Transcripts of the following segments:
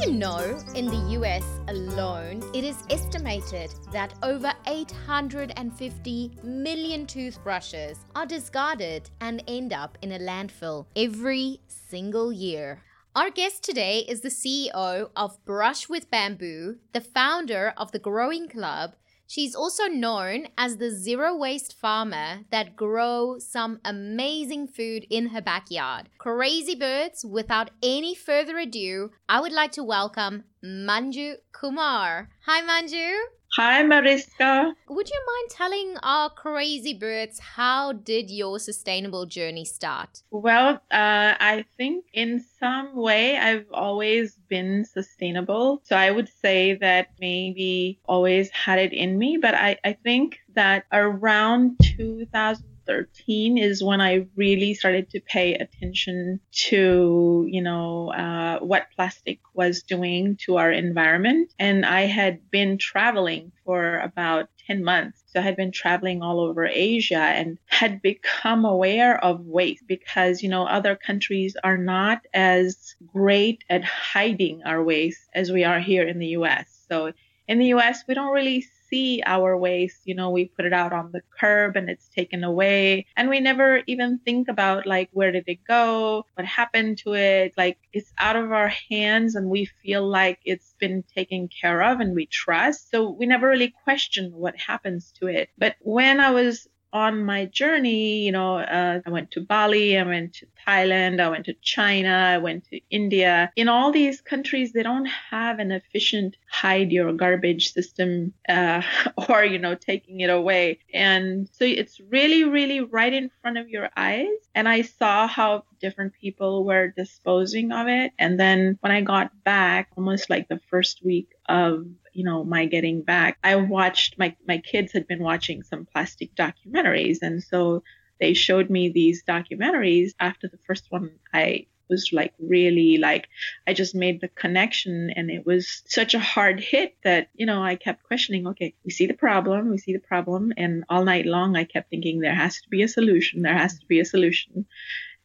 you know in the US alone, it is estimated that over 850 million toothbrushes are discarded and end up in a landfill every single year. Our guest today is the CEO of Brush with Bamboo, the founder of the Growing Club, She's also known as the zero waste farmer that grow some amazing food in her backyard. Crazy birds, without any further ado, I would like to welcome Manju Kumar. Hi Manju. Hi, Mariska. Would you mind telling our crazy birds how did your sustainable journey start? Well, uh, I think in some way I've always been sustainable. So I would say that maybe always had it in me, but I, I think that around 2000 13 is when I really started to pay attention to, you know, uh, what plastic was doing to our environment. And I had been traveling for about 10 months. So I had been traveling all over Asia and had become aware of waste because, you know, other countries are not as great at hiding our waste as we are here in the US. So in the US, we don't really see our waste. You know, we put it out on the curb and it's taken away. And we never even think about like, where did it go? What happened to it? Like, it's out of our hands and we feel like it's been taken care of and we trust. So we never really question what happens to it. But when I was on my journey, you know, uh, I went to Bali, I went to Thailand, I went to China, I went to India. In all these countries, they don't have an efficient hide your garbage system uh, or, you know, taking it away. And so it's really, really right in front of your eyes. And I saw how different people were disposing of it. And then when I got back, almost like the first week of you know my getting back i watched my my kids had been watching some plastic documentaries. And so they showed me these documentaries. After the first one i was like really like I just made the connection. And it was such a hard hit that you know I kept questioning okay we see the problem we see the problem. And all night long I kept thinking there has to be a solution there has to be a solution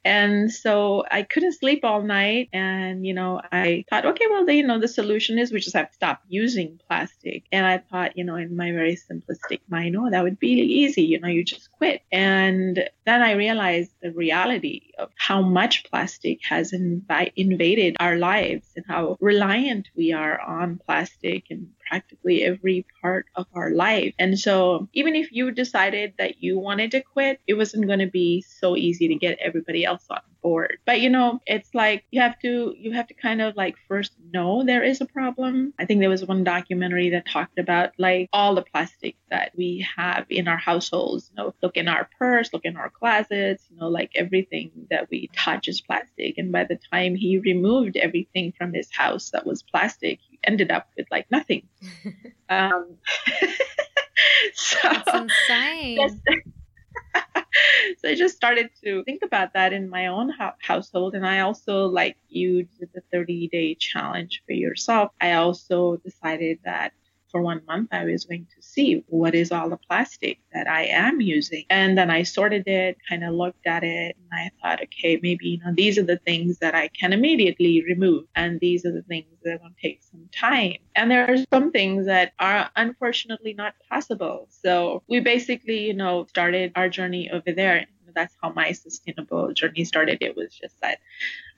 and so I couldn't sleep all night. And, you know, I thought, okay, well, you know, the solution is we just have to stop using plastic. And I thought, you know, in my very simplistic mind, oh, that would be easy. You know, you just quit. And then I realized the reality of how much plastic has inv- invaded our lives and how reliant we are on plastic and practically every part of our life. And so even if you decided that you wanted to quit, it wasn't going to be so easy to get everybody else on board. But you know, it's like you have to you have to kind of like first know there is a problem. I think there was one documentary that talked about like all the plastic that we have in our households. You know, look in our purse, look in our closets, you know, like everything that we touch is plastic. And by the time he removed everything from his house that was plastic, ended up with like nothing. um, so That's insane. so I just started to think about that in my own ho- household. And I also, like you did the 30 day challenge for yourself, I also decided that for one month, I was going to see what is all the plastic that I am using. And then I sorted it, kind of looked at it, and I thought, okay, maybe, you know, these are the things that I can immediately remove. And these are the things that will take some time. And there are some things that are unfortunately not possible. So we basically, you know, started our journey over there. That's how my sustainable journey started. It was just that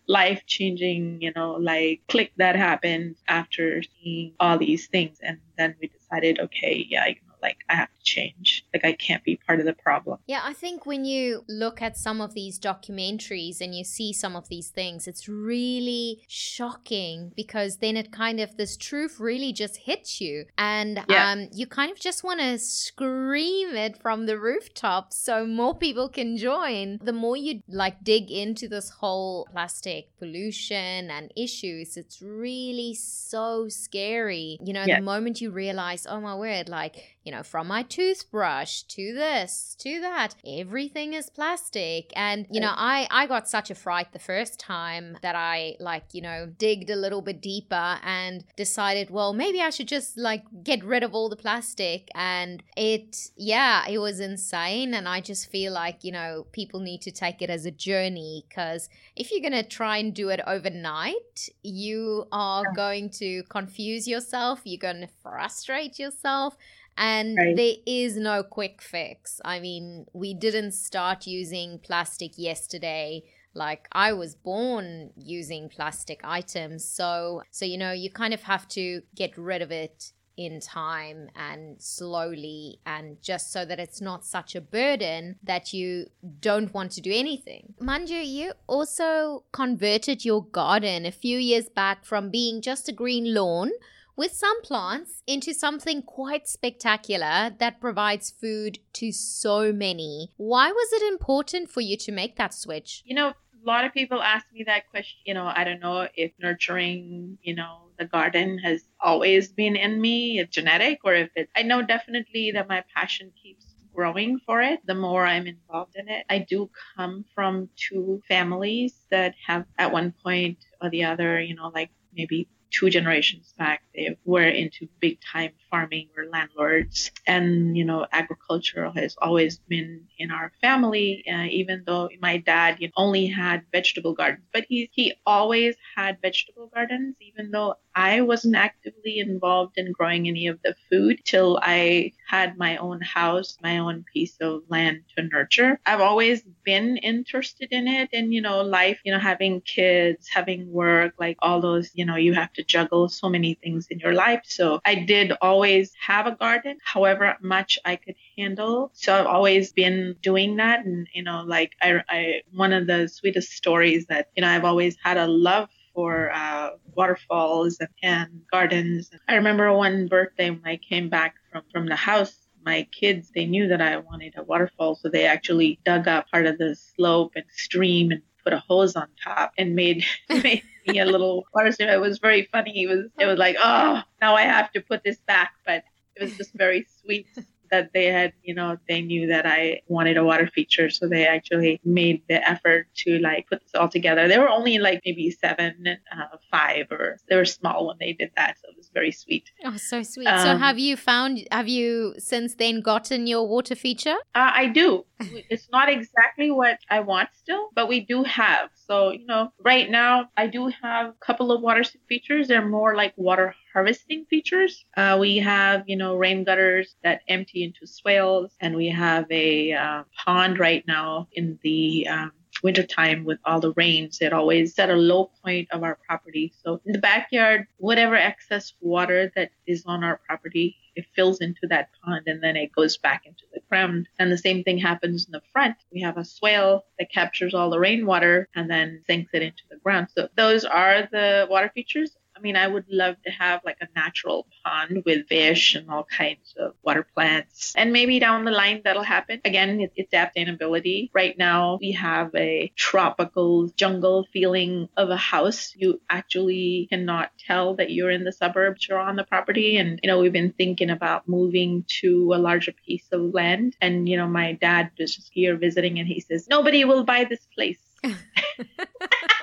life changing, you know, like click that happened after seeing all these things. And then we decided, okay, yeah, you know, like I have to change. Like I can't be part of the problem. Yeah, I think when you look at some of these documentaries and you see some of these things, it's really shocking because then it kind of this truth really just hits you, and yeah. um, you kind of just want to scream it from the rooftops so more people can join. The more you like dig into this whole plastic pollution and issues, it's really so scary. You know, yeah. the moment you realize, oh my word, like you know, from my toothbrush to this to that, everything is plastic. And, you know, I, I got such a fright the first time that I, like, you know, digged a little bit deeper and decided, well, maybe I should just, like, get rid of all the plastic. And it, yeah, it was insane. And I just feel like, you know, people need to take it as a journey because if you're going to try and do it overnight, you are going to confuse yourself, you're going to frustrate yourself and right. there is no quick fix. I mean, we didn't start using plastic yesterday. Like I was born using plastic items. So so you know, you kind of have to get rid of it in time and slowly and just so that it's not such a burden that you don't want to do anything. Manju, you also converted your garden a few years back from being just a green lawn with some plants into something quite spectacular that provides food to so many. Why was it important for you to make that switch? You know, a lot of people ask me that question. You know, I don't know if nurturing, you know, the garden has always been in me, it's genetic, or if it, I know definitely that my passion keeps growing for it the more I'm involved in it. I do come from two families that have at one point or the other, you know, like maybe two generations back, they were into big time farming or landlords. And, you know, agriculture has always been in our family, uh, even though my dad you know, only had vegetable gardens. But he, he always had vegetable gardens, even though I wasn't actively involved in growing any of the food till I had my own house, my own piece of land to nurture. I've always been interested in it and, you know, life, you know, having kids, having work, like all those, you know, you have to juggle so many things in your life. So I did always have a garden, however much I could handle. So I've always been doing that. And, you know, like I, I one of the sweetest stories that, you know, I've always had a love for uh, waterfalls and, gardens. I remember one birthday when I came back from, from the house my kids they knew that I wanted a waterfall, so they actually dug up part of the slope and stream and put a hose on top and made made me a little water. It was very funny. It was it was like oh now I have to put this back, but it was just very sweet that they had, you know, they knew that I wanted a water feature. So they actually made the effort to like put this all together. They were only like maybe seven, uh, five, or they were small when they did that. So it was very sweet. Oh, so sweet. Um, so have you found, have you since then gotten your water feature? Uh, I do. it's not exactly what I want still, but we do have. So, you know, right now I do have a couple of water features. They're more like water harvesting features. Uh, we have, you know, rain gutters that empty into swales, and we have a uh, pond right now in the um, wintertime with all the rains. It always at a low point of our property. So in the backyard, whatever excess water that is on our property, it fills into that pond and then it goes back into the ground. And the same thing happens in the front. We have a swale that captures all the rainwater and then sinks it into the ground. So those are the water features. I mean, I would love to have like a natural pond with fish and all kinds of water plants. And maybe down the line that'll happen. Again, it's, sustainability. Right now, we have a tropical jungle feeling of a house. You actually cannot tell that you're in the suburbs, you're on the property. And, you know, we've been thinking about moving to a larger piece of land. And, you know, my dad was just here visiting and he says, nobody will buy this place.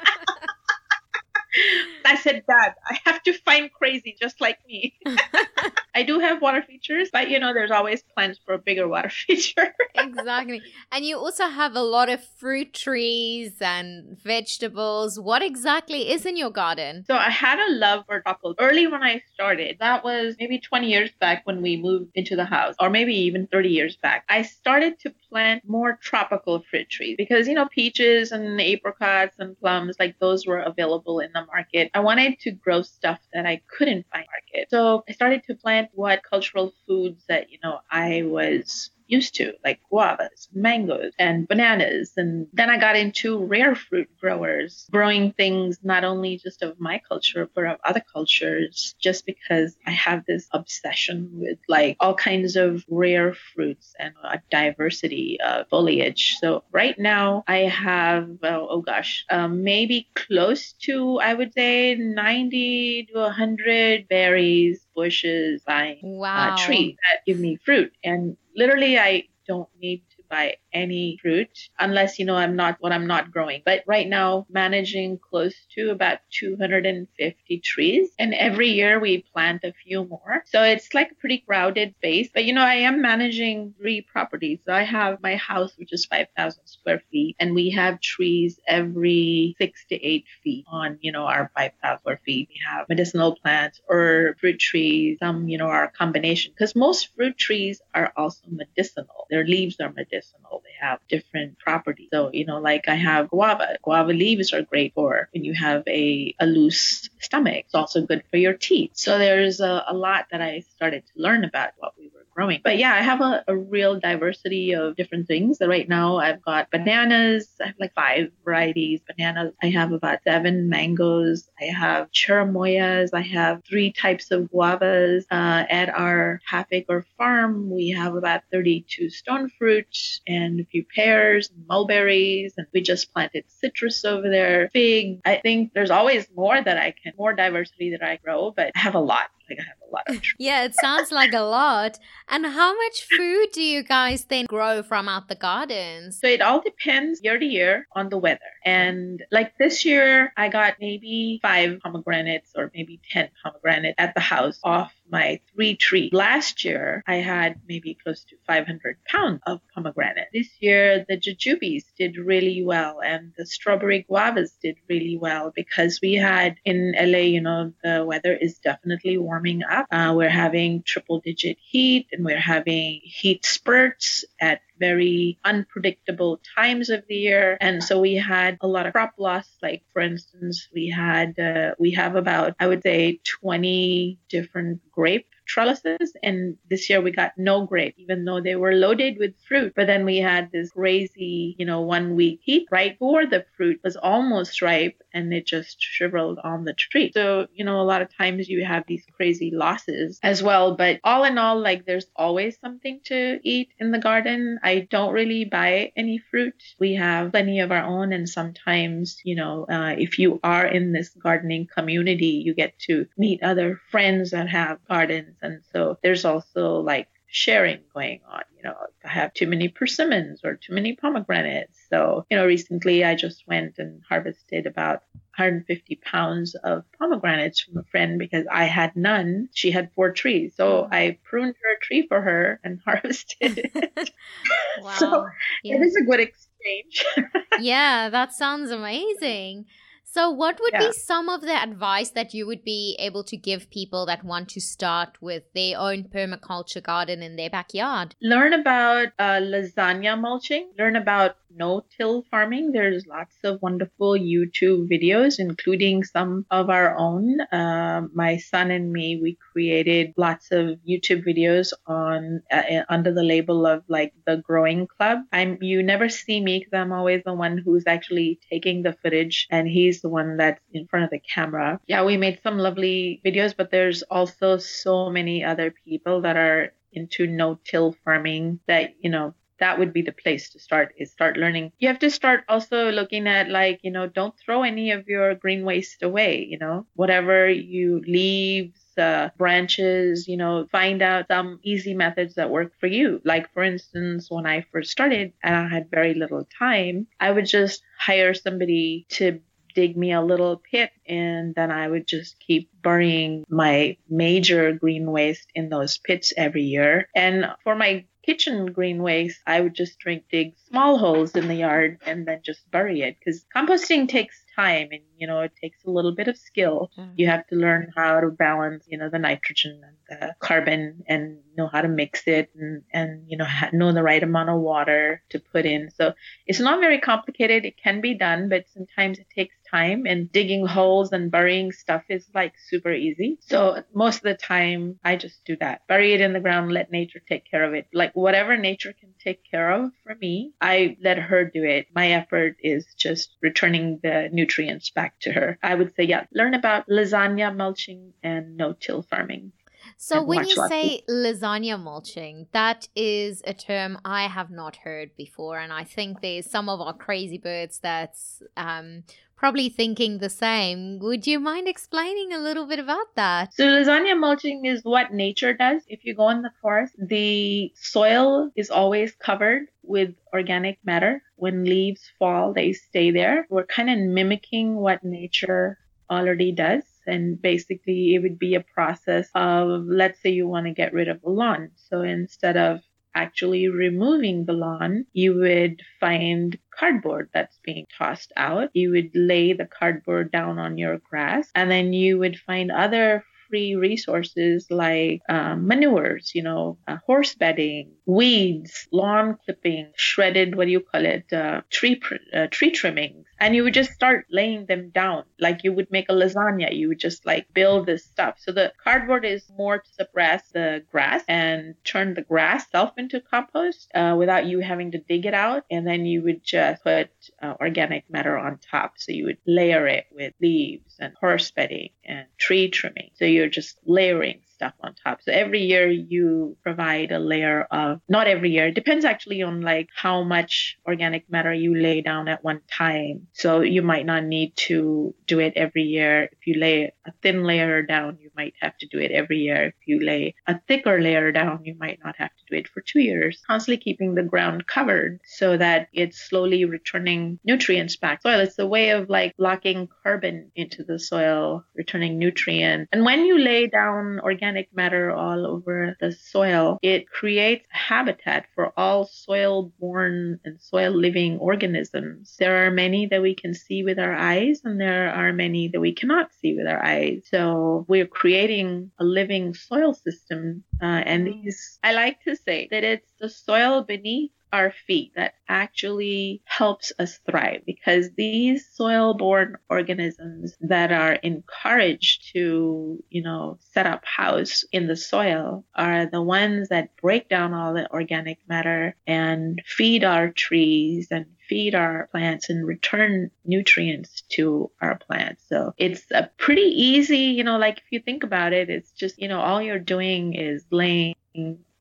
I said, Dad, I have to find crazy just like me. I do have water features, but you know, there's always plans for a bigger water feature. exactly. And you also have a lot of fruit trees and vegetables. What exactly is in your garden? So I had a love for truffles early when I started. That was maybe 20 years back when we moved into the house, or maybe even 30 years back. I started to plant more tropical fruit trees because, you know, peaches and apricots and plums, like those were available in the market. I wanted to grow stuff that I couldn't find market. So I started to plant what cultural foods that, you know, I was used to, like guavas, mangoes, and bananas. And then I got into rare fruit growers, growing things not only just of my culture, but of other cultures, just because I have this obsession with like all kinds of rare fruits and a diversity of foliage. So right now I have, oh, oh gosh, um, maybe close to, I would say, 90 to 100 berries, bushes, I uh, wow. uh, trees that give me fruit. And literally, I don't need buy any fruit unless you know I'm not what I'm not growing. But right now managing close to about 250 trees and every year we plant a few more. So it's like a pretty crowded space. But you know I am managing three properties. So I have my house which is 5,000 square feet and we have trees every 6 to 8 feet on you know our 5,000 square feet. We have medicinal plants or fruit trees. Some you know are a combination because most fruit trees are also medicinal. Their leaves are medicinal medicinal. They have different properties. So, you know, like I have guava. Guava leaves are great for when you have a, a loose stomach. It's also good for your teeth. So there's a, a lot that I started to learn about what we growing. But yeah, I have a, a real diversity of different things. So right now I've got bananas. I have like five varieties bananas. I have about seven mangoes. I have cherimoyas. I have three types of guavas. Uh, at our half acre farm, we have about 32 stone fruits and a few pears mulberries. And we just planted citrus over there, fig. I think there's always more that I can, more diversity that I grow, but I have a lot. Like I have a lot. Yeah, it sounds like a lot. And how much food do you guys then grow from out the gardens? So it all depends year to year on the weather. And like this year, I got maybe five pomegranates or maybe 10 pomegranates at the house off my three trees. Last year, I had maybe close to 500 pounds of pomegranate. This year, the jujubes did really well and the strawberry guavas did really well because we had in LA, you know, the weather is definitely warming up. Uh, we're having triple digit heat and we're having heat spurts at very unpredictable times of the year and so we had a lot of crop loss like for instance we had uh, we have about i would say 20 different grape trellises. And this year we got no grape, even though they were loaded with fruit. But then we had this crazy, you know, one week heat right before the fruit was almost ripe and it just shriveled on the tree. So, you know, a lot of times you have these crazy losses as well. But all in all, like there's always something to eat in the garden. I don't really buy any fruit. We have plenty of our own. And sometimes, you know, uh, if you are in this gardening community, you get to meet other friends that have gardens and so there's also like sharing going on. You know, I have too many persimmons or too many pomegranates. So, you know, recently I just went and harvested about 150 pounds of pomegranates from a friend because I had none. She had four trees. So mm. I pruned her tree for her and harvested it. wow. So yeah. it is a good exchange. yeah, that sounds amazing. So, what would yeah. be some of the advice that you would be able to give people that want to start with their own permaculture garden in their backyard? Learn about uh, lasagna mulching, learn about no till farming. There's lots of wonderful YouTube videos, including some of our own. Uh, my son and me, we created lots of YouTube videos on uh, under the label of like the Growing Club. I'm you never see me because I'm always the one who's actually taking the footage, and he's the one that's in front of the camera. Yeah, we made some lovely videos, but there's also so many other people that are into no-till farming that you know that would be the place to start is start learning. You have to start also looking at like you know don't throw any of your green waste away you know? Whatever you leaves uh, branches you know find out some easy methods that work for you. Like for instance when i first started and i had very little time i would just hire somebody to dig me a little pit and then I would just keep burying my major green waste in those pits every year. And for my kitchen green waste, I would just drink dig small holes in the yard and then just bury it because composting takes time and you know it takes a little bit of skill. Mm. you have to learn how to balance you know the nitrogen and the carbon and know how to mix it and and you know know the right amount of water to put in. So it's not very complicated. It can be done but sometimes it takes time and digging holes and burying stuff is like super easy. So most of the time i just do that. Bury it in the ground let nature take care of it. Like whatever nature can take care of for me i let her do it. My effort is just returning the nutrients back to her. I would say yeah learn about lasagna mulching and no-till farming so when you say lasagna mulching, that is a term I have not heard before, and I think there's some of our crazy birds that's um, probably thinking the same. Would you mind explaining a little bit about that? So lasagna mulching is what nature does. If you go in the forest, the soil is always covered with organic matter. When leaves fall, they stay there. We're kind of mimicking what nature already does and basically it would be a process of let's say you want to get rid of a lawn. So instead of actually removing the lawn you would find cardboard that's being tossed out. You would lay the cardboard down on your grass and then you would find other free resources like um, manures, you know, uh, horse bedding, weeds, lawn clipping, shredded, what do you call it, uh, tree uh, tree trimmings, and you would just start laying them down like you would make a lasagna. You would just like build this stuff. So the cardboard is more to suppress the grass and turn the grass self into compost uh, without you having to dig it out, and then you would just put uh, organic matter on top. So you would layer it with leaves and horse bedding and tree trimming. So you're just layering stuff on top. So every year you provide a layer of, not every year, it depends actually on like how much organic matter you lay down at one time. So you might not need to do it every year. If you lay a thin layer down, you might have to do it every year. If you lay a thicker layer down, you might not have to do it for two years. Constantly keeping the ground covered so that it's slowly returning nutrients back soil. It's a way of like locking carbon into the soil, returning nutrients. And when you lay down organic organic matter all over the soil, it creates a habitat for all soil born and soil living organisms. There are many that we can see with our eyes, and there are many that we cannot see with our eyes. So we're creating a living soil system. Uh, and these, I like to say that it's the soil beneath our feet that actually helps us thrive because these soil borne organisms that are encouraged to, you know, set up house in the soil are the ones that break down all the organic matter and feed our trees and feed our plants and return nutrients to our plants. So it's a pretty easy, you know, like if you think about it, it's just, you know, all you're doing is laying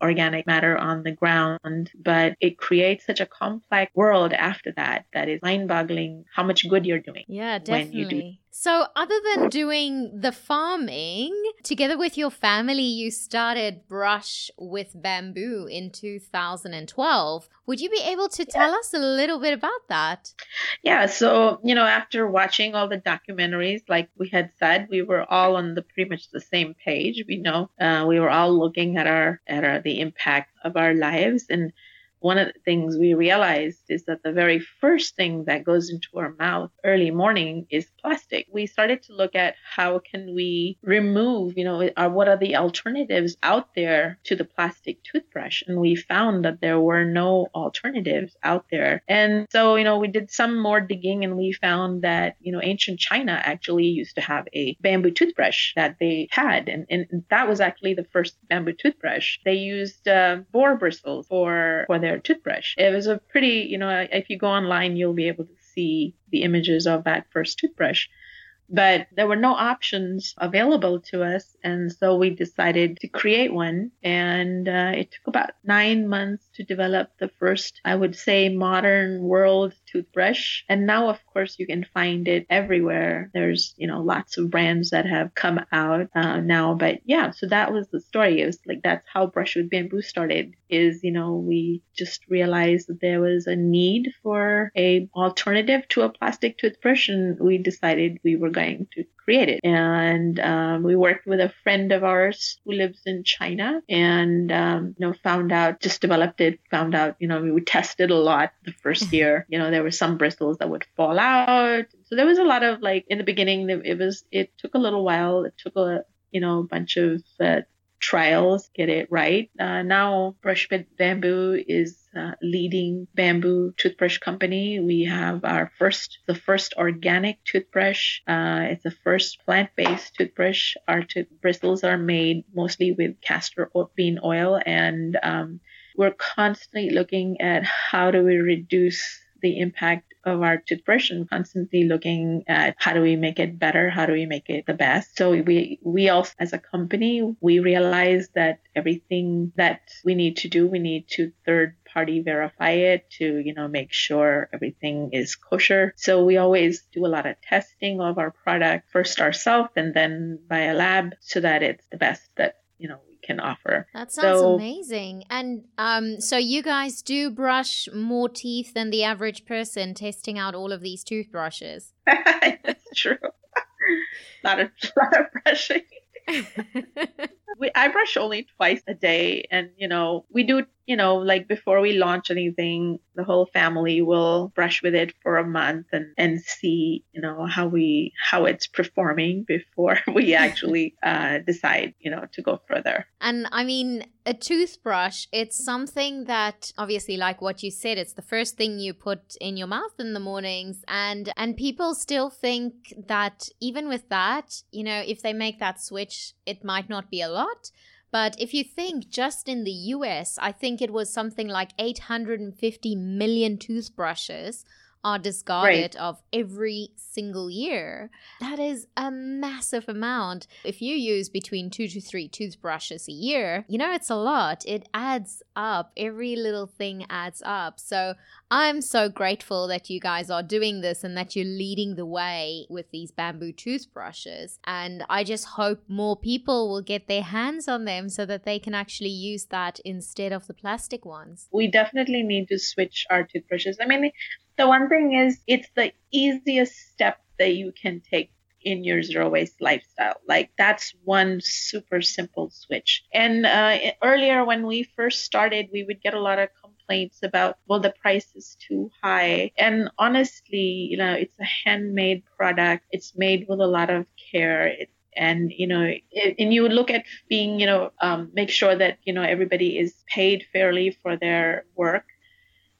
organic matter on the ground, but it creates such a complex world after that that is mind boggling how much good you're doing. Yeah, definitely. So, other than doing the farming, together with your family, you started Brush with Bamboo in 2012. Would you be able to tell yeah. us a little bit about that? Yeah, so, you know, after watching all the documentaries, like we had said, we were all on the pretty much the same page. We know uh, we were all looking at our at our the impact of our lives and one of the things we realized is that the very first thing that goes into our mouth early morning is plastic. We started to look at how can we remove, you know, uh, what are the alternatives out there to the plastic toothbrush? And we found that there were no alternatives out there. And so, you know, we did some more digging and we found that, you know, ancient China actually used to have a bamboo toothbrush that they had. And, and that was actually the first bamboo toothbrush. They used uh, boar bristles for, for their their toothbrush. It was a pretty, you know, if you go online, you'll be able to see the images of that first toothbrush but there were no options available to us. And so we decided to create one. And uh, it took about nine months to develop the first, I would say, modern world toothbrush. And now, of course, you can find it everywhere. There's, you know, lots of brands that have come out uh, now. But yeah, so that was the story. It was like that's how Brush with Bamboo started. Is you know we just realized that there was a need for a alternative to a plastic toothbrush, and we decided we were going to create it. And um, we worked with a friend of ours who lives in China and, um, you know, found out, just developed it, found out, you know, we tested a lot the first year. You know, there there were some bristles that would fall out. So there was a lot of like in the beginning, it was it took a little while. It took a you know a bunch of uh, trials get it right. Uh, now, Brush with Bamboo is uh, leading bamboo toothbrush company. We have our first, the first organic toothbrush. Uh, it's the first plant-based toothbrush. Our bristles are made mostly with castor bean oil, and um, we're constantly looking at how do we reduce the impact of our toothbrush and constantly looking at how do we make it better how do we make it the best. So we we also as a company we realize that everything that we need to do we need to third party verify it to you know make sure everything is kosher. So we always do a lot of testing of our product first ourselves and then by a lab so that it's the best that you know can offer. That sounds so, amazing. And um, so you guys do brush more teeth than the average person testing out all of these toothbrushes. That's true. a lot of, lot of brushing. we, I brush only twice a day, and you know we do you know, like before we launch anything, the whole family will brush with it for a month and, and see, you know, how we, how it's performing before we actually uh, decide, you know, to go further. And I mean, a toothbrush, it's something that obviously, like what you said, it's the first thing you put in your mouth in the mornings. And, and people still think that even with that, you know, if they make that switch, it might not be a lot. But if you think just in the US, I think it was something like 850 million toothbrushes are discarded right. of every single year. That is a massive amount. If you use between two to three toothbrushes a year, you know it's a lot. It adds up. Every little thing adds up. So I'm so grateful that you guys are doing this and that you're leading the way with these bamboo toothbrushes. And I just hope more people will get their hands on them so that they can actually use that instead of the plastic ones. We definitely need to switch our toothbrushes. I mean, the one thing is, it's the easiest step that you can take in your zero waste lifestyle. Like that's one super simple switch. And uh, earlier, when we first started, we would get a lot of complaints about, well, the price is too high. And honestly, you know, it's a handmade product. It's made with a lot of care. It, and you know it, and you look at being you know um, make sure that you know everybody is paid fairly for their work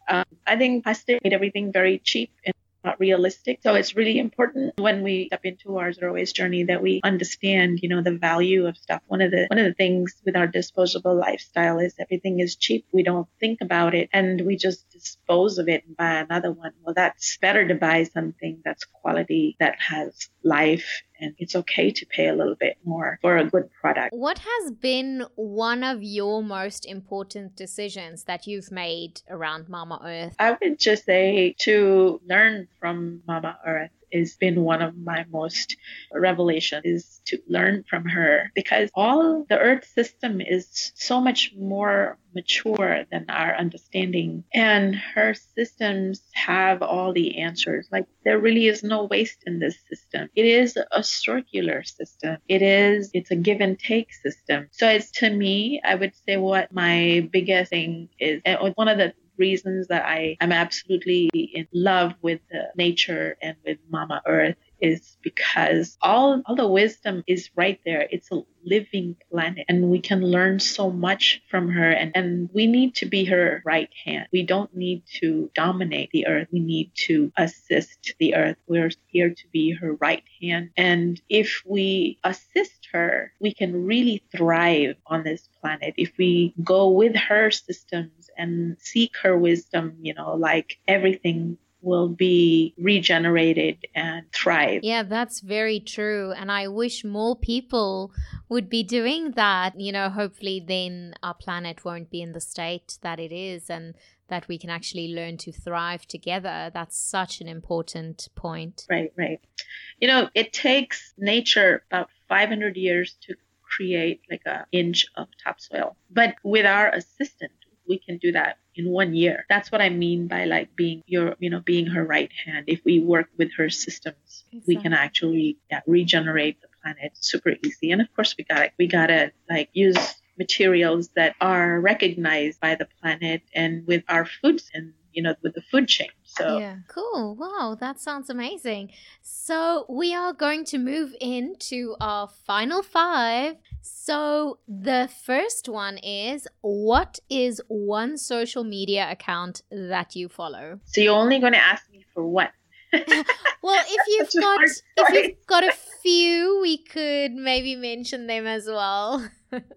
um, I think plastic made everything very cheap and not realistic. So it's really important when we step into our zero waste journey that we understand, you know, the value of stuff. One of the one of the things with our disposable lifestyle is everything is cheap. We don't think about it and we just dispose of it and buy another one. Well, that's better to buy something that's quality that has life and it's okay to pay a little bit more for a good product. What has been one of your most important decisions that you've made around Mama Earth? I would just say to learn from Mama Earth has been one of my most revelations is to learn from her because all the earth system is so much more mature than our understanding. And her systems have all the answers. Like there really is no waste in this system. It is a circular system. It is it's a give and take system. So it's to me i would say what my biggest thing is and one of the reasons that I am absolutely in love with uh, nature and with Mama Earth is because all, all the wisdom is right there. It's a living planet and we can learn so much from her and, and we need to be her right hand. We don't need to dominate the earth. We need to assist the earth. We're here to be her right hand. And if we assist her, we can really thrive on this planet. If we go with her systems and seek her wisdom, you know, like everything will be regenerated and thrive. Yeah, that's very true. And I wish more people would be doing that. You know, hopefully, then our planet won't be in the state that it is and that we can actually learn to thrive together. That's such an important point. Right, right. You know, it takes nature about 500 years to create like an inch of topsoil. But with our assistance, we can do that in one year. That's what I mean by like being your, you know, being her right hand. If we work with her systems, exactly. we can actually yeah, regenerate the planet super easy. And of course, we got to we gotta like use materials that are recognized by the planet and with our foods and you know with the food chain So yeah, cool. Wow, that sounds amazing. So we are going to move into our final five. So the first one is what is one social media account that you follow? So you're only going to ask me for what? well, if you've got if you've got a few, we could maybe mention them as well.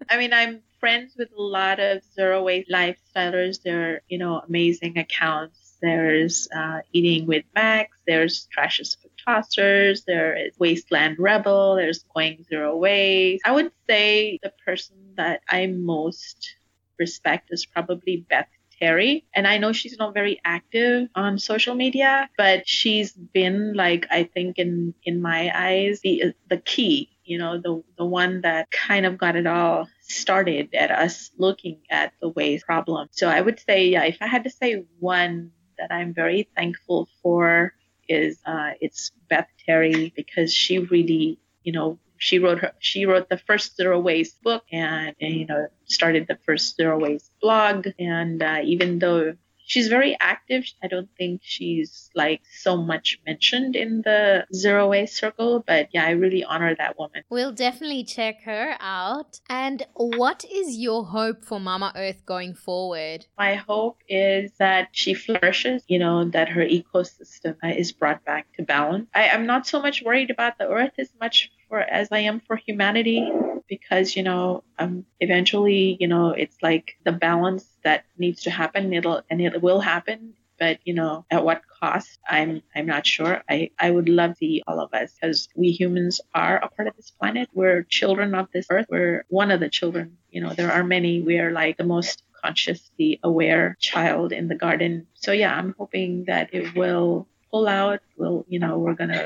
I mean, I'm friends with a lot of zero waste lifestylers. They're, you know, amazing accounts. There's uh, Eating with Max. There's Trash is for Tossers. There is Wasteland Rebel. There's Going Zero Waste. I would say the person that I most respect is probably Beth Terry. And I know she's not very active on social media, but she's been like, I think in, in my eyes, the, the key, you know, the, the one that kind of got it all started at us looking at the waste problem. So I would say, yeah, if I had to say one that I'm very thankful for is, uh, it's Beth Terry because she really, you know, she wrote her she wrote the first zero waste book and, and you know started the first zero waste blog. And uh, even though she's very active. I don't think she's like so much mentioned in the zero waste circle but yeah i really honor that woman. We'll definitely check her out. And what is your hope for mama earth going forward? My hope is that she flourishes you know that her ecosystem is brought back to balance. I, i'm not so much worried about the earth as much for as I am for humanity because you know um, eventually you know it's like the balance that needs to happen it'll and it will happen. But you know at what cost i'm i'm not sure. I i would love to see all of us because we humans are a part of this planet. We're children of this earth. We're one of the children. You know there are many. We are like the most consciously aware child in the garden. So yeah i'm hoping that it will pull out. Will you know we're gonna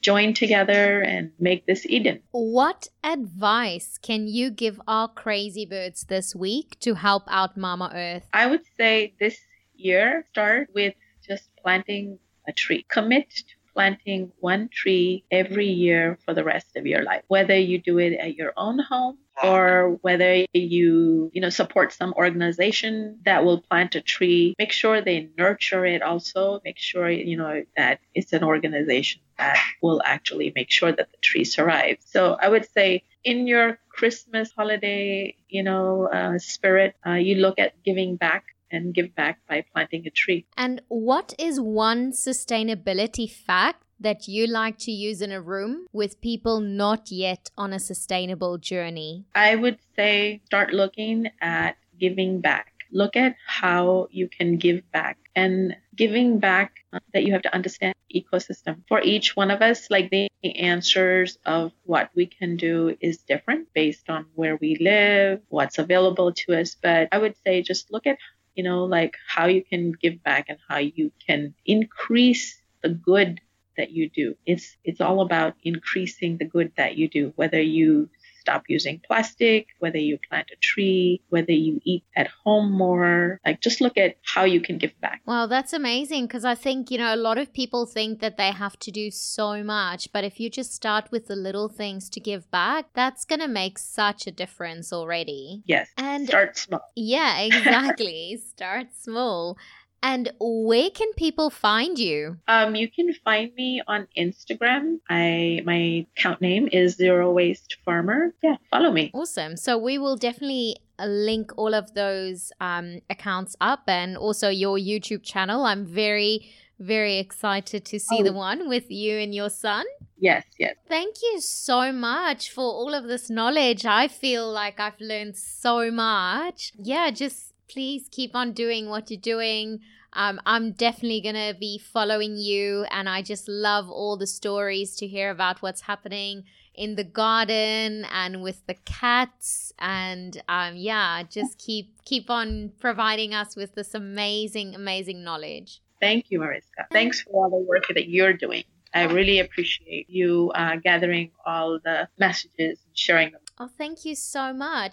join together and make this Eden. What advice can you give our crazy birds this week to help out Mama Earth? I would say this year start with just planting a tree. Commit to planting one tree every year for the rest of your life. Whether you do it at your own home or whether you, you know, support some organization that will plant a tree, make sure they nurture it also. Make sure, you know, that it's an organization that will actually make sure that the tree survives. So I would say in your Christmas holiday, you know, uh, spirit, uh, you look at giving back and give back by planting a tree. And what is one sustainability fact that you like to use in a room with people not yet on a sustainable journey? I would say start looking at giving back. Look at how you can give back and giving back uh, that you have to understand ecosystem for each one of us like the answers of what we can do is different based on where we live what's available to us but i would say just look at you know like how you can give back and how you can increase the good that you do. It's it's all about increasing the good that you do, whether you stop using plastic, whether you plant a tree, whether you eat at home more. Like just look at how you can give back. Well, that's amazing because I think, you know, a lot of people think that they have to do so much, but if you just start with the little things to give back, that's going to make such a difference already. Yes. And start small. Yeah, exactly. start small. And where can people find you? Um, you can find me on Instagram. I my account name is Zero Waste Farmer. Yeah, follow me. Awesome. So we will definitely uh, link all of those um, accounts up, and also your YouTube channel. I'm very very excited to see oh. the one with you and your son. Yes, yes. Thank you so much for all of this knowledge. I feel like I've learned so much. Yeah, just please keep on doing what you're doing. Um, I'm definitely going to be following you, and I just love all the stories to hear about what's happening in the garden and with the cats. And um, yeah just keep keep on providing us with this amazing amazing knowledge. Thank you mariska. Thanks for all the work that you're doing. I really appreciate you uh, gathering all the messages and sharing them. Oh thank you so much